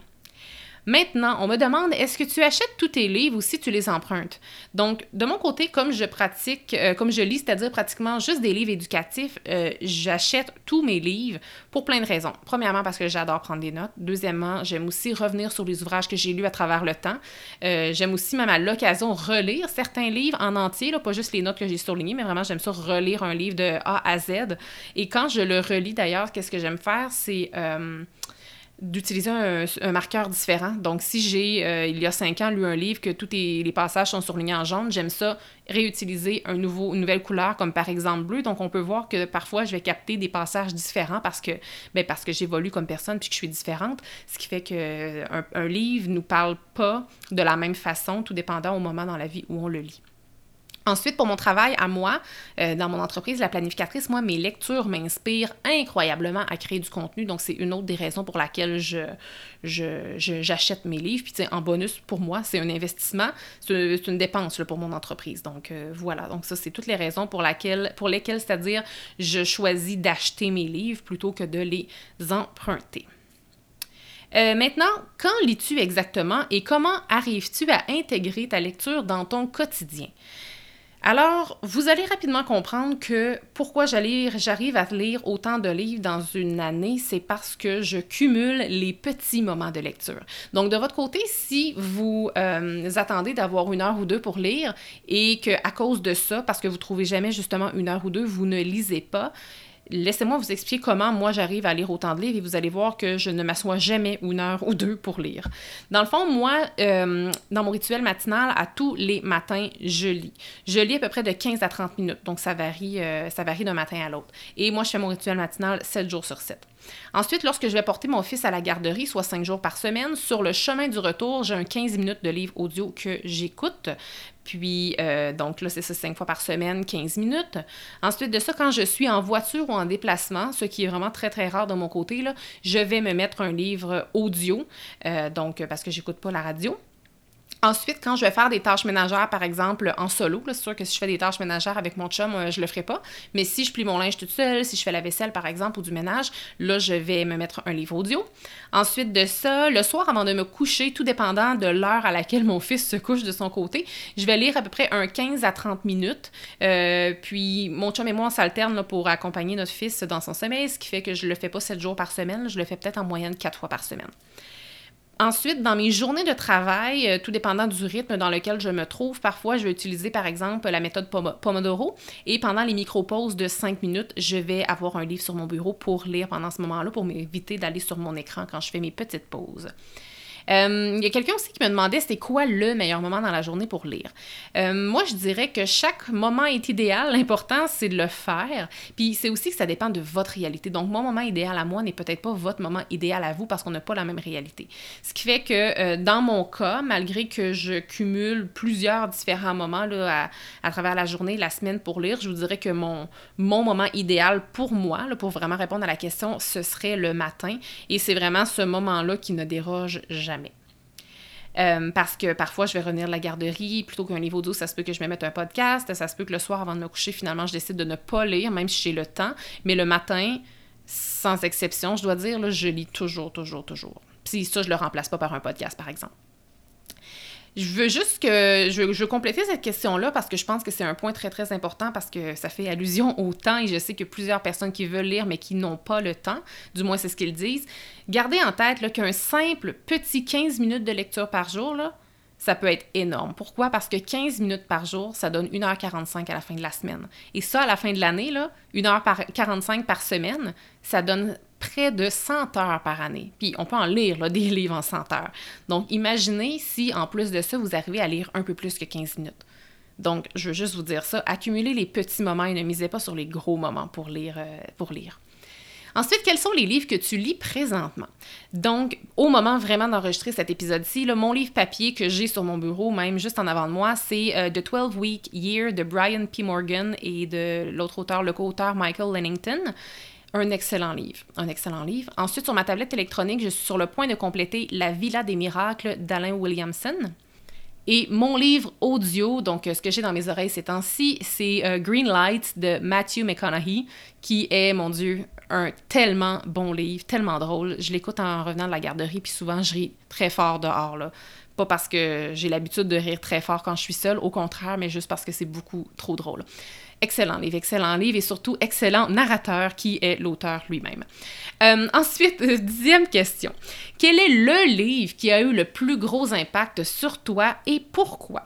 A: Maintenant, on me demande est-ce que tu achètes tous tes livres ou si tu les empruntes? Donc, de mon côté, comme je pratique, euh, comme je lis, c'est-à-dire pratiquement juste des livres éducatifs, euh, j'achète tous mes livres pour plein de raisons. Premièrement, parce que j'adore prendre des notes. Deuxièmement, j'aime aussi revenir sur les ouvrages que j'ai lus à travers le temps. Euh, j'aime aussi même à l'occasion relire certains livres en entier, pas juste les notes que j'ai surlignées, mais vraiment j'aime ça relire un livre de A à Z. Et quand je le relis d'ailleurs, qu'est-ce que j'aime faire, c'est d'utiliser un, marqueur différent. Donc, si j'ai, euh, il y a cinq ans, lu un livre que tous les, passages sont surlignés en jaune, j'aime ça réutiliser un nouveau, une nouvelle couleur, comme par exemple bleu. Donc, on peut voir que parfois, je vais capter des passages différents parce que, ben, parce que j'évolue comme personne puis que je suis différente. Ce qui fait qu'un un livre ne nous parle pas de la même façon, tout dépendant au moment dans la vie où on le lit. Ensuite, pour mon travail à moi, euh, dans mon entreprise, la planificatrice, moi, mes lectures m'inspirent incroyablement à créer du contenu. Donc, c'est une autre des raisons pour laquelle je, j'achète mes livres. Puis, en bonus, pour moi, c'est un investissement, c'est une dépense pour mon entreprise. Donc, euh, voilà. Donc, ça, c'est toutes les raisons pour, lesquelles, c'est-à-dire, je choisis d'acheter mes livres plutôt que de les emprunter. Euh, maintenant, quand lis-tu exactement et comment arrives-tu à intégrer ta lecture dans ton quotidien? Alors, vous allez rapidement comprendre que pourquoi j'arrive à lire autant de livres dans une année, c'est parce que je cumule les petits moments de lecture. Donc, de votre côté, si vous euh, attendez d'avoir une heure ou deux pour lire et que à cause de ça, parce que vous trouvez jamais justement une heure ou deux, vous ne lisez pas, Laissez-moi vous expliquer comment moi j'arrive à lire autant de livres et vous allez voir que je ne m'assois jamais une heure ou deux pour lire. Dans le fond, moi, euh, dans mon rituel matinal, à tous les matins, je lis. Je lis à peu près de 15 à 30 minutes, donc ça varie, euh, ça varie d'un matin à l'autre. Et moi, je fais mon rituel matinal 7 jours sur 7. Ensuite, lorsque je vais porter mon fils à la garderie, soit 5 jours par semaine, sur le chemin du retour, j'ai un 15 minutes de livre audio que j'écoute. Puis, euh, donc là, c'est ça, 5 fois par semaine, 15 minutes. Ensuite de ça, quand je suis en voiture ou en déplacement, ce qui est vraiment très, très rare de mon côté, là, je vais me mettre un livre audio, euh, donc parce que j'écoute pas la radio. Ensuite, quand je vais faire des tâches ménagères, par exemple, en solo, c'est sûr que si je fais des tâches ménagères avec mon chum, euh, je le ferai pas. Mais si je plie mon linge toute seule, si je fais la vaisselle, par exemple, ou du ménage, là, je vais me mettre un livre audio. Ensuite de ça, le soir, avant de me coucher, tout dépendant de l'heure à laquelle mon fils se couche de son côté, je vais lire à peu près un 15 à 30 minutes. Euh, puis, mon chum et moi, on s'alterne pour accompagner notre fils dans son sommeil, ce qui fait que je le fais pas 7 jours par semaine, je le fais peut-être en moyenne 4 fois par semaine. Ensuite, dans mes journées de travail, euh, tout dépendant du rythme dans lequel je me trouve, parfois je vais utiliser par exemple la méthode Pomodoro et pendant les micro-pauses de 5 minutes, je vais avoir un livre sur mon bureau pour lire pendant ce moment-là pour m'éviter d'aller sur mon écran quand je fais mes petites pauses. Euh, il y a quelqu'un aussi qui me demandait c'était quoi le meilleur moment dans la journée pour lire? Euh, moi, je dirais que chaque moment est idéal. L'important, c'est de le faire. Puis c'est aussi que ça dépend de votre réalité. Donc, mon moment idéal à moi n'est peut-être pas votre moment idéal à vous parce qu'on n'a pas la même réalité. Ce qui fait que euh, dans mon cas, malgré que je cumule plusieurs différents moments là, à, travers la journée, la semaine pour lire, je vous dirais que mon, mon moment idéal pour moi, pour vraiment répondre à la question, ce serait le matin. Et c'est vraiment ce moment-là qui ne déroge jamais euh, parce que parfois, je vais revenir de la garderie, plutôt qu'un livre audio, ça se peut que je me mette un podcast, ça se peut que le soir, avant de me coucher, finalement, je décide de ne pas lire, même si j'ai le temps. Mais le matin, sans exception, je dois dire, je lis toujours, toujours, toujours. Puis ça, je le remplace pas par un podcast, par exemple. Je veux juste que. Je veux, compléter cette question-là parce que je pense que c'est un point très, très important parce que ça fait allusion au temps et je sais que plusieurs personnes qui veulent lire mais qui n'ont pas le temps, du moins c'est ce qu'ils disent. Gardez en tête qu'un simple petit 15 minutes de lecture par jour, là, ça peut être énorme. Pourquoi? Parce que 15 minutes par jour, ça donne 1h45 à la fin de la semaine. Et ça, à la fin de l'année, 1h45 par semaine, ça donne près de 100 heures par année. Puis on peut en lire [laughs] des livres en 100 heures. Donc imaginez si en plus de ça, vous arrivez à lire un peu plus que 15 minutes. Donc je veux juste vous dire ça, accumulez les petits moments et ne misez pas sur les gros moments pour lire. Euh, pour lire. Ensuite, quels sont les livres que tu lis présentement? Donc, au moment vraiment d'enregistrer cet épisode-ci, mon livre papier que j'ai sur mon bureau, même juste en avant de moi, c'est euh, The 12 Week Year de Brian P. Morgan et de l'autre auteur, le co-auteur Michael Lennington un excellent livre. Un excellent livre. Ensuite, sur ma tablette électronique, je suis sur le point de compléter La Villa des miracles d'Alain Williamson. Et mon livre audio, donc ce que j'ai dans mes oreilles ces temps-ci, c'est euh, Green Light de Matthew McConaughey, qui est, mon Dieu, un tellement bon livre, tellement drôle. Je l'écoute en revenant de la garderie, puis souvent je ris très fort dehors. Là. Pas parce que j'ai l'habitude de rire très fort quand je suis seule, au contraire, mais juste parce que c'est beaucoup trop drôle. Excellent livre, excellent livre et surtout excellent narrateur qui est l'auteur lui-même. Euh, ensuite, dixième question. Quel est le livre qui a eu le plus gros impact sur toi et pourquoi?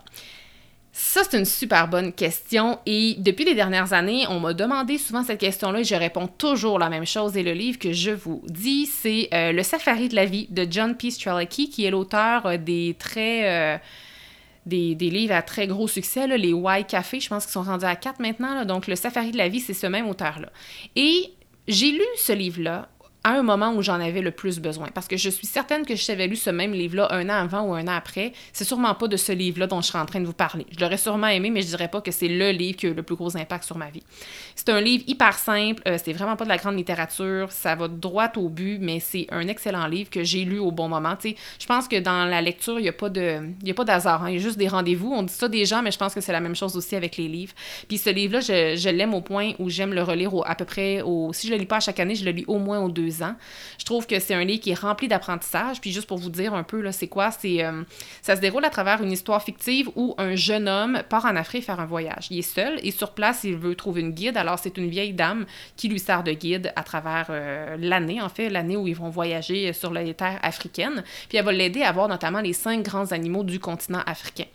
A: Ça, c'est une super bonne question et depuis les dernières années, on m'a demandé souvent cette question-là et je réponds toujours la même chose. Et le livre que je vous dis, c'est euh, Le Safari de la vie de John P. Strelicky, qui est l'auteur euh, des très des, livres à très gros succès, les Y Café, je pense qu'ils sont rendus à quatre maintenant. donc, Le Safari de la vie, c'est ce même auteur-là. Et j'ai lu ce livre-là à un moment où j'en avais le plus besoin. Parce que je suis certaine que je t'avais lu ce même livre-là un an avant ou un an après. C'est sûrement pas de ce livre-là dont je suis en train de vous parler. Je l'aurais sûrement aimé, mais je dirais pas que c'est le livre qui a eu le plus gros impact sur ma vie. C'est un livre hyper simple, euh, c'est vraiment pas de la grande littérature, ça va droit au but, mais c'est un excellent livre que j'ai lu au bon moment. je pense que dans la lecture, il n'y a pas d'hasard, hein. il y a juste des rendez-vous. On dit ça des gens, mais je pense que c'est la même chose aussi avec les livres. Puis ce livre-là, je, l'aime au point où j'aime le relire à peu près, au, si je le lis pas à chaque année, je le lis au moins aux deux Je trouve que c'est un livre qui est rempli d'apprentissage. Puis juste pour vous dire un peu, c'est quoi? C'est, euh, ça se déroule à travers une histoire fictive où un jeune homme part en Afrique faire un voyage. Il est seul et sur place, il veut trouver une guide. Alors, c'est une vieille dame qui lui sert de guide à travers euh, l'année, en fait, l'année où ils vont voyager sur les terres africaines. Puis elle va l'aider à voir notamment les cinq grands animaux du continent africain.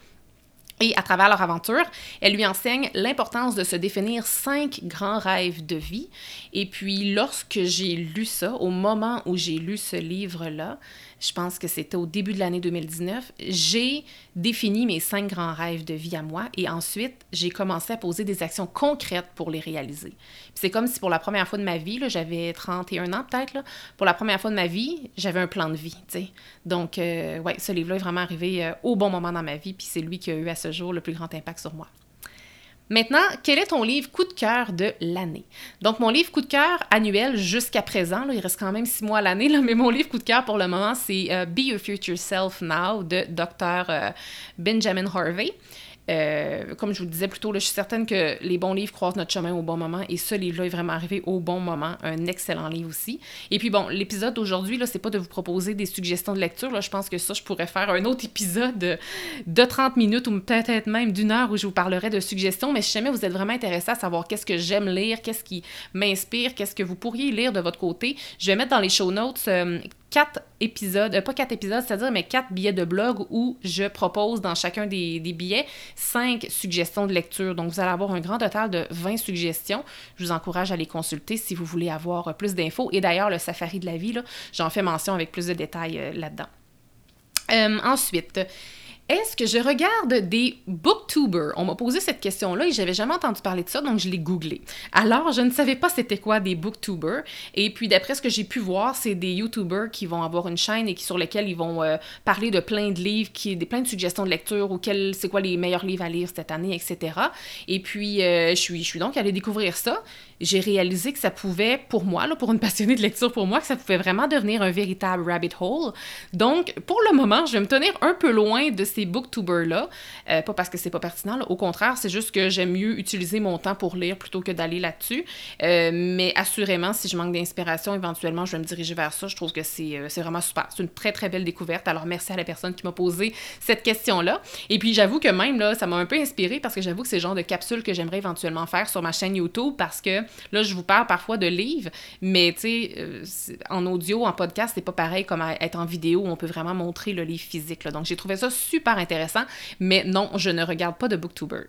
A: Et à travers leur aventure, elle lui enseigne l'importance de se définir cinq grands rêves de vie. Et puis, lorsque j'ai lu ça, au moment où j'ai lu ce livre-là, je pense que c'était au début de l'année 2019, j'ai défini mes cinq grands rêves de vie à moi et ensuite, j'ai commencé à poser des actions concrètes pour les réaliser. C'est comme si pour la première fois de ma vie, j'avais 31 ans peut-être, pour la première fois de ma vie, j'avais un plan de vie. Donc, euh, ouais, ce livre-là est vraiment arrivé euh, au bon moment dans ma vie, puis c'est lui qui a eu à ce jour le plus grand impact sur moi. Maintenant, quel est ton livre coup de cœur de l'année? Donc, mon livre coup de cœur annuel jusqu'à présent, il reste quand même six mois à l'année, mais mon livre coup de cœur pour le moment, c'est euh, Be Your Future Self Now de Dr. Euh, Benjamin Harvey. Euh, comme je vous le disais plus tôt, je suis certaine que les bons livres croisent notre chemin au bon moment et ce livre-là est vraiment arrivé au bon moment. Un excellent livre aussi. Et puis bon, l'épisode d'aujourd'hui, là, c'est pas de vous proposer des suggestions de lecture. Là. Je pense que ça, je pourrais faire un autre épisode de 30 minutes ou peut-être même d'une heure où je vous parlerai de suggestions. Mais si jamais vous êtes vraiment intéressé à savoir qu'est-ce que j'aime lire, qu'est-ce qui m'inspire, qu'est-ce que vous pourriez lire de votre côté, je vais mettre dans les show notes euh, quatre épisodes, euh, pas quatre épisodes, c'est-à-dire, mais quatre billets de blog où je propose dans chacun des, billets cinq suggestions de lecture. Donc, vous allez avoir un grand total de 20 suggestions. Je vous encourage à les consulter si vous voulez avoir plus d'infos. Et d'ailleurs, le Safari de la vie, j'en fais mention avec plus de détails euh, là-dedans. Euh, ensuite, est-ce que je regarde des booktubers? On m'a posé cette question-là et j'avais jamais entendu parler de ça, donc je l'ai googlé. Alors, je ne savais pas c'était quoi des booktubers. Et puis, d'après ce que j'ai pu voir, c'est des youtubers qui vont avoir une chaîne et qui, sur lesquels ils vont euh, parler de plein de livres, qui, des, plein de suggestions de lecture ou c'est quoi les meilleurs livres à lire cette année, etc. Et puis, euh, je, suis, je suis donc allée découvrir ça j'ai réalisé que ça pouvait, pour moi, là, pour une passionnée de lecture pour moi, que ça pouvait vraiment devenir un véritable rabbit hole. Donc, pour le moment, je vais me tenir un peu loin de ces booktubers-là. Euh, pas parce que c'est pas pertinent, au contraire, c'est juste que j'aime mieux utiliser mon temps pour lire plutôt que d'aller là-dessus. Euh, mais assurément, si je manque d'inspiration, éventuellement, je vais me diriger vers ça. Je trouve que c'est euh, vraiment super. C'est une très, très belle découverte. Alors, merci à la personne qui m'a posé cette question-là. Et puis, j'avoue que même, là, ça m'a un peu inspiré parce que j'avoue que c'est le genre de capsule que j'aimerais éventuellement faire sur ma chaîne YouTube parce que Là, je vous parle parfois de livres, mais tu sais, euh, en audio, en podcast, c'est pas pareil comme être en vidéo où on peut vraiment montrer le livre physique. Donc, j'ai trouvé ça super intéressant, mais non, je ne regarde pas de Booktuber.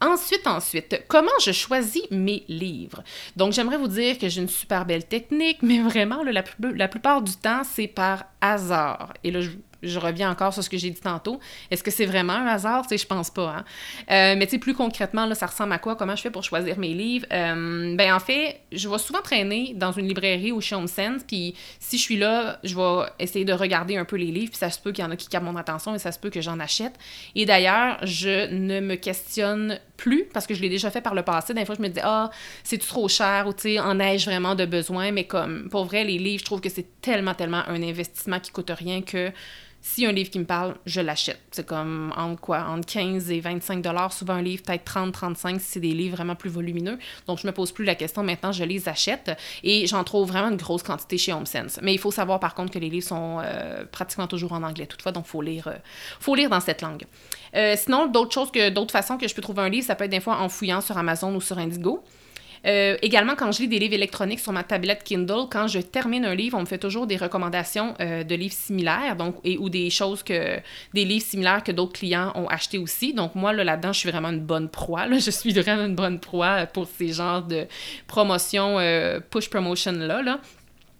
A: Ensuite, ensuite, comment je choisis mes livres? Donc, j'aimerais vous dire que j'ai une super belle technique, mais vraiment, la, plupart du temps, c'est par hasard. Et là, je, je reviens encore sur ce que j'ai dit tantôt. Est-ce que c'est vraiment un hasard? Tu je pense pas. Hein? Euh, mais tu plus concrètement, là, ça ressemble à quoi? Comment je fais pour choisir mes livres? Euh, ben, en fait, je vais souvent traîner dans une librairie chez HomeSense, puis si je suis là, je vais essayer de regarder un peu les livres, puis ça se peut qu'il y en a qui captent mon attention et ça se peut que j'en achète. Et d'ailleurs, je ne me questionne plus parce que je l'ai déjà fait par le passé. Des fois, je me dis, ah, c'est trop cher ou tu en ai-je vraiment de besoin? Mais comme, pour vrai, les livres, je trouve que c'est tellement, tellement un investissement qui coûte rien que si un livre qui me parle, je l'achète. C'est comme entre quoi? Entre 15 et 25 dollars, souvent un livre, peut-être 30, 35 si c'est des livres vraiment plus volumineux. Donc, je me pose plus la question. Maintenant, je les achète et j'en trouve vraiment une grosse quantité chez HomeSense. Mais il faut savoir par contre que les livres sont euh, pratiquement toujours en anglais toutefois, donc faut lire, euh, faut lire dans cette langue. Euh, sinon, d'autres choses que, d'autres façons que je peux trouver un livre, ça peut être des fois en fouillant sur Amazon ou sur Indigo. Euh, également, quand je lis des livres électroniques sur ma tablette Kindle, quand je termine un livre, on me fait toujours des recommandations euh, de livres similaires, donc et ou des choses que des livres similaires que d'autres clients ont achetés aussi. Donc moi là là-dedans, je suis vraiment une bonne proie. Là. [laughs] Je suis vraiment une bonne proie pour ces genres de promotions euh, push promotion là. là.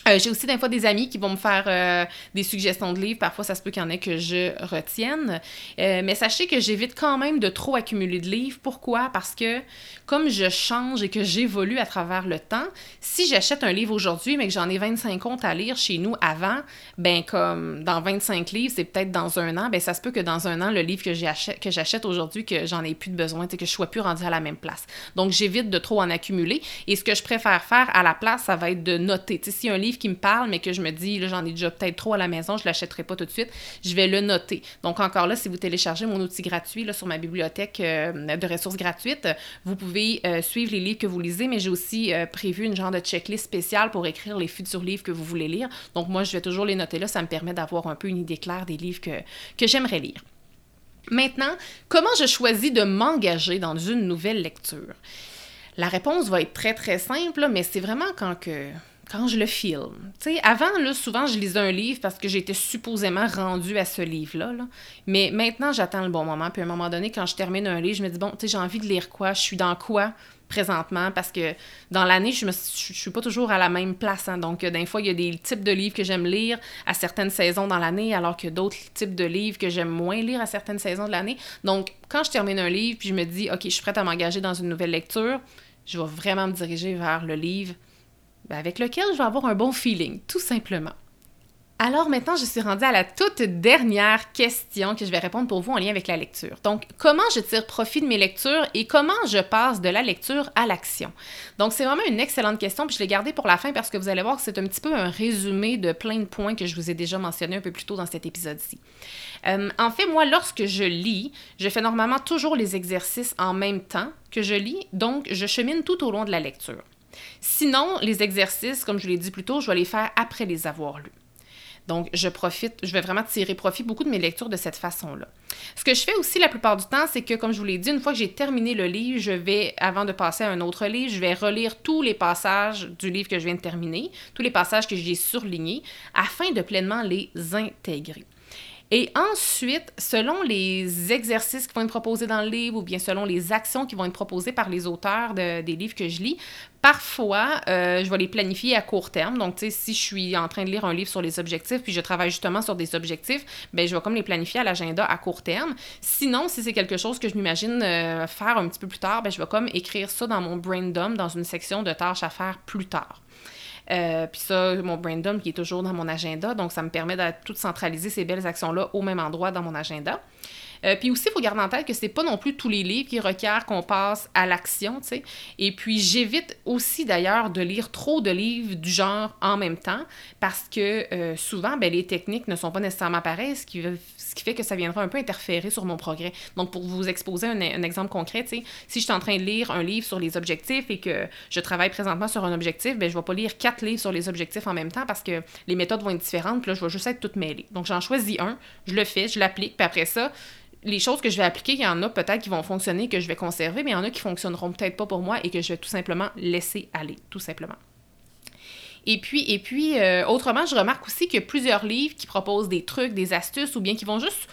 A: Euh, j'ai aussi des fois des amis qui vont me faire euh, des suggestions de livres. Parfois, ça se peut qu'il y en ait que je retienne. Euh, mais sachez que j'évite quand même de trop accumuler de livres. Pourquoi? Parce que comme je change et que j'évolue à travers le temps, si j'achète un livre aujourd'hui, mais que j'en ai 25 comptes à lire chez nous avant, ben comme dans 25 livres, c'est peut-être dans un an, ben ça se peut que dans un an, le livre que j'achète aujourd'hui, que j'en ai plus de besoin, que je sois plus rendu à la même place. Donc, j'évite de trop en accumuler. Et ce que je préfère faire à la place, ça va être de noter. si un livre qui me parle, mais que je me dis, là, j'en ai déjà peut-être trop à la maison, je l'achèterai pas tout de suite, je vais le noter. Donc, encore là, si vous téléchargez mon outil gratuit sur ma bibliothèque euh, de ressources gratuites, vous pouvez euh, suivre les livres que vous lisez, mais j'ai aussi euh, prévu une genre de checklist spéciale pour écrire les futurs livres que vous voulez lire. Donc, moi, je vais toujours les noter là, ça me permet d'avoir un peu une idée claire des livres que, que j'aimerais lire. Maintenant, comment je choisis de m'engager dans une nouvelle lecture? La réponse va être très très simple, mais c'est vraiment quand que quand je le filme. Tu sais, avant, là, souvent, je lisais un livre parce que j'étais supposément rendue à ce livre-là. Mais maintenant, j'attends le bon moment. Puis à un moment donné, quand je termine un livre, je me dis, bon, tu sais, j'ai envie de lire quoi? Je suis dans quoi présentement? Parce que dans l'année, je ne suis pas toujours à la même place. Hein. Donc, des fois, il y a des types de livres que j'aime lire à certaines saisons dans l'année, alors que d'autres types de livres que j'aime moins lire à certaines saisons de l'année. Donc, quand je termine un livre, puis je me dis, OK, je suis prête à m'engager dans une nouvelle lecture, je vais vraiment me diriger vers le livre avec lequel je vais avoir un bon feeling, tout simplement. Alors maintenant, je suis rendue à la toute dernière question que je vais répondre pour vous en lien avec la lecture. Donc, comment je tire profit de mes lectures et comment je passe de la lecture à l'action? Donc, c'est vraiment une excellente question, puis je l'ai gardée pour la fin parce que vous allez voir que c'est un petit peu un résumé de plein de points que je vous ai déjà mentionnés un peu plus tôt dans cet épisode-ci. Euh, en fait, moi, lorsque je lis, je fais normalement toujours les exercices en même temps que je lis, donc je chemine tout au long de la lecture. Sinon, les exercices, comme je l'ai dit plus tôt, je vais les faire après les avoir lus. Donc, je profite, je vais vraiment tirer profit beaucoup de mes lectures de cette façon-là. Ce que je fais aussi la plupart du temps, c'est que, comme je vous l'ai dit, une fois que j'ai terminé le livre, je vais, avant de passer à un autre livre, je vais relire tous les passages du livre que je viens de terminer, tous les passages que j'ai surlignés, afin de pleinement les intégrer. Et ensuite, selon les exercices qui vont être proposés dans le livre ou bien selon les actions qui vont être proposées par les auteurs des livres que je lis, parfois, euh, je vais les planifier à court terme. Donc, tu sais, si je suis en train de lire un livre sur les objectifs, puis je travaille justement sur des objectifs, ben je vais comme les planifier à l'agenda à court terme. Sinon, si c'est quelque chose que je m'imagine euh, faire un petit peu plus tard, ben je vais comme écrire ça dans mon brain dump, dans une section de tâches à faire plus tard. Euh, puis ça, mon brain dump qui est toujours dans mon agenda, donc ça me permet de tout centraliser ces belles actions-là au même endroit dans mon agenda. Euh, puis aussi, il faut garder en tête que c'est pas non plus tous les livres qui requièrent qu'on passe à l'action, tu sais. Et puis, j'évite aussi d'ailleurs de lire trop de livres du genre en même temps parce que euh, souvent, ben, les techniques ne sont pas nécessairement pareilles, ce qui, ce qui fait que ça viendra un peu interférer sur mon progrès. Donc, pour vous exposer un, exemple concret, si je suis en train de lire un livre sur les objectifs et que je travaille présentement sur un objectif, ben, je vais pas lire quatre livres sur les objectifs en même temps parce que les méthodes vont être différentes, puis là, je vais juste être toute mêlée. Donc, j'en choisis un, je le fais, je l'applique, puis après ça, les choses que je vais appliquer, il y en a peut-être qui vont fonctionner, que je vais conserver, mais il y en a qui fonctionneront peut-être pas pour moi et que je vais tout simplement laisser aller, tout simplement. Et puis, et puis euh, autrement, je remarque aussi qu'il y a plusieurs livres qui proposent des trucs, des astuces, ou bien qui vont juste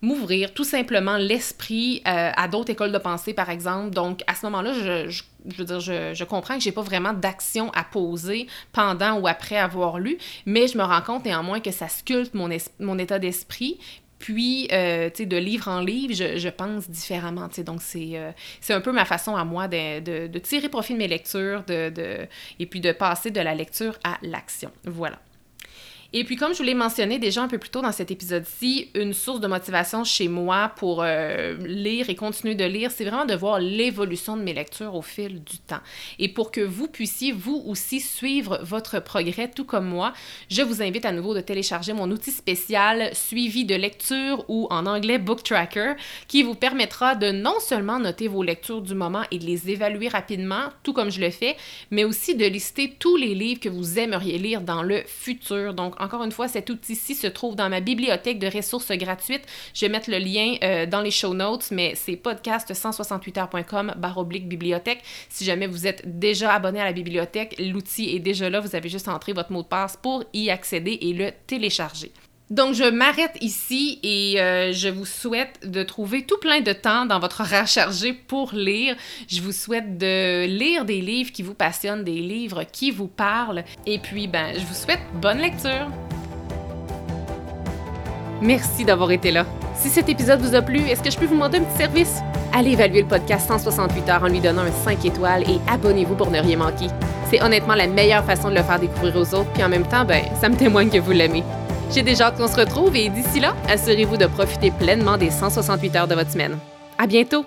A: m'ouvrir tout simplement l'esprit euh, à d'autres écoles de pensée, par exemple. Donc, à ce moment-là, je, je, veux dire, je, je comprends que j'ai pas vraiment d'action à poser pendant ou après avoir lu, mais je me rends compte néanmoins que ça sculpte mon, mon état d'esprit, puis, euh, tu sais, de livre en livre, je, pense différemment, tu sais. Donc, euh, c'est un peu ma façon à moi de, de, tirer profit de mes lectures de, de, et puis de passer de la lecture à l'action. Voilà. Et puis, comme je vous l'ai mentionné déjà un peu plus tôt dans cet épisode-ci, une source de motivation chez moi pour euh, lire et continuer de lire, c'est vraiment de voir l'évolution de mes lectures au fil du temps. Et pour que vous puissiez, vous aussi, suivre votre progrès, tout comme moi, je vous invite à nouveau de télécharger mon outil spécial suivi de lecture ou en anglais Book Tracker, qui vous permettra de non seulement noter vos lectures du moment et de les évaluer rapidement, tout comme je le fais, mais aussi de lister tous les livres que vous aimeriez lire dans le futur. Donc, encore une fois, cet outil-ci se trouve dans ma bibliothèque de ressources gratuites. Je vais mettre le lien euh, dans les show notes, mais c'est podcast168heures.com oblique bibliothèque. Si jamais vous êtes déjà abonné à la bibliothèque, l'outil est déjà là. Vous avez juste entré votre mot de passe pour y accéder et le télécharger. Donc, je m'arrête ici et euh, je vous souhaite de trouver tout plein de temps dans votre rechargé pour lire. Je vous souhaite de lire des livres qui vous passionnent, des livres qui vous parlent. Et puis, ben, je vous souhaite bonne lecture. Merci d'avoir été là. Si cet épisode vous a plu, est-ce que je peux vous demander un petit service? Allez évaluer le podcast 168 heures en lui donnant un 5 étoiles et abonnez-vous pour ne rien manquer. C'est honnêtement la meilleure façon de le faire découvrir aux autres, puis en même temps, ben, ça me témoigne que vous l'aimez. J'ai déjà hâte qu'on se retrouve et d'ici là, assurez-vous de profiter pleinement des 168 heures de votre semaine. À bientôt!